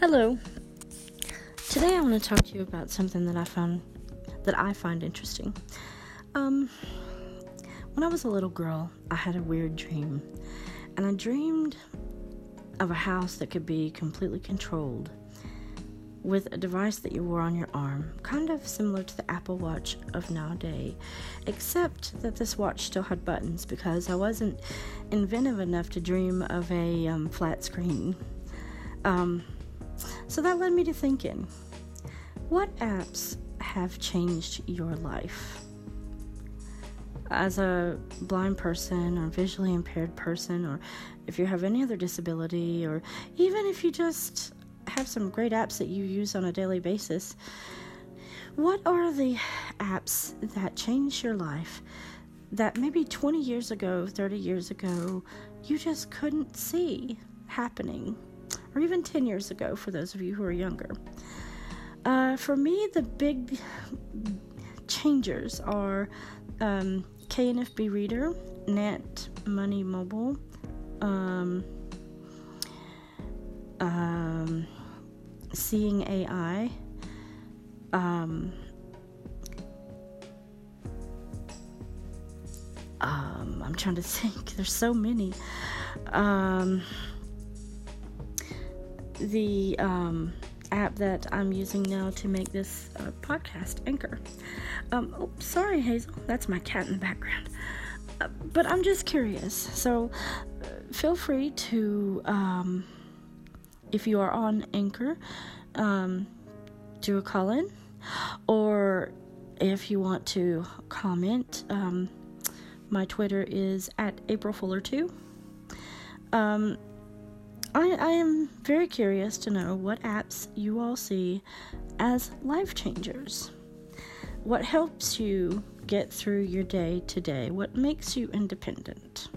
Hello. Today I want to talk to you about something that I found that I find interesting. Um when I was a little girl, I had a weird dream. And I dreamed of a house that could be completely controlled with a device that you wore on your arm, kind of similar to the Apple Watch of nowadays, except that this watch still had buttons because I wasn't inventive enough to dream of a um, flat screen. Um, so that led me to thinking what apps have changed your life? As a blind person or visually impaired person, or if you have any other disability, or even if you just have some great apps that you use on a daily basis, what are the apps that changed your life that maybe 20 years ago, 30 years ago, you just couldn't see happening? Or even 10 years ago for those of you who are younger. Uh, for me, the big changers are um, KNFB Reader, Net Money Mobile, um, um, Seeing AI, um, um, I'm trying to think. There's so many. The um, app that I'm using now to make this uh, podcast, Anchor. Um, oh, sorry, Hazel, that's my cat in the background. Uh, but I'm just curious, so uh, feel free to, um, if you are on Anchor, um, do a call in, or if you want to comment, um, my Twitter is at April Fuller 2. Um, I, I am very curious to know what apps you all see as life changers. What helps you get through your day to day? What makes you independent?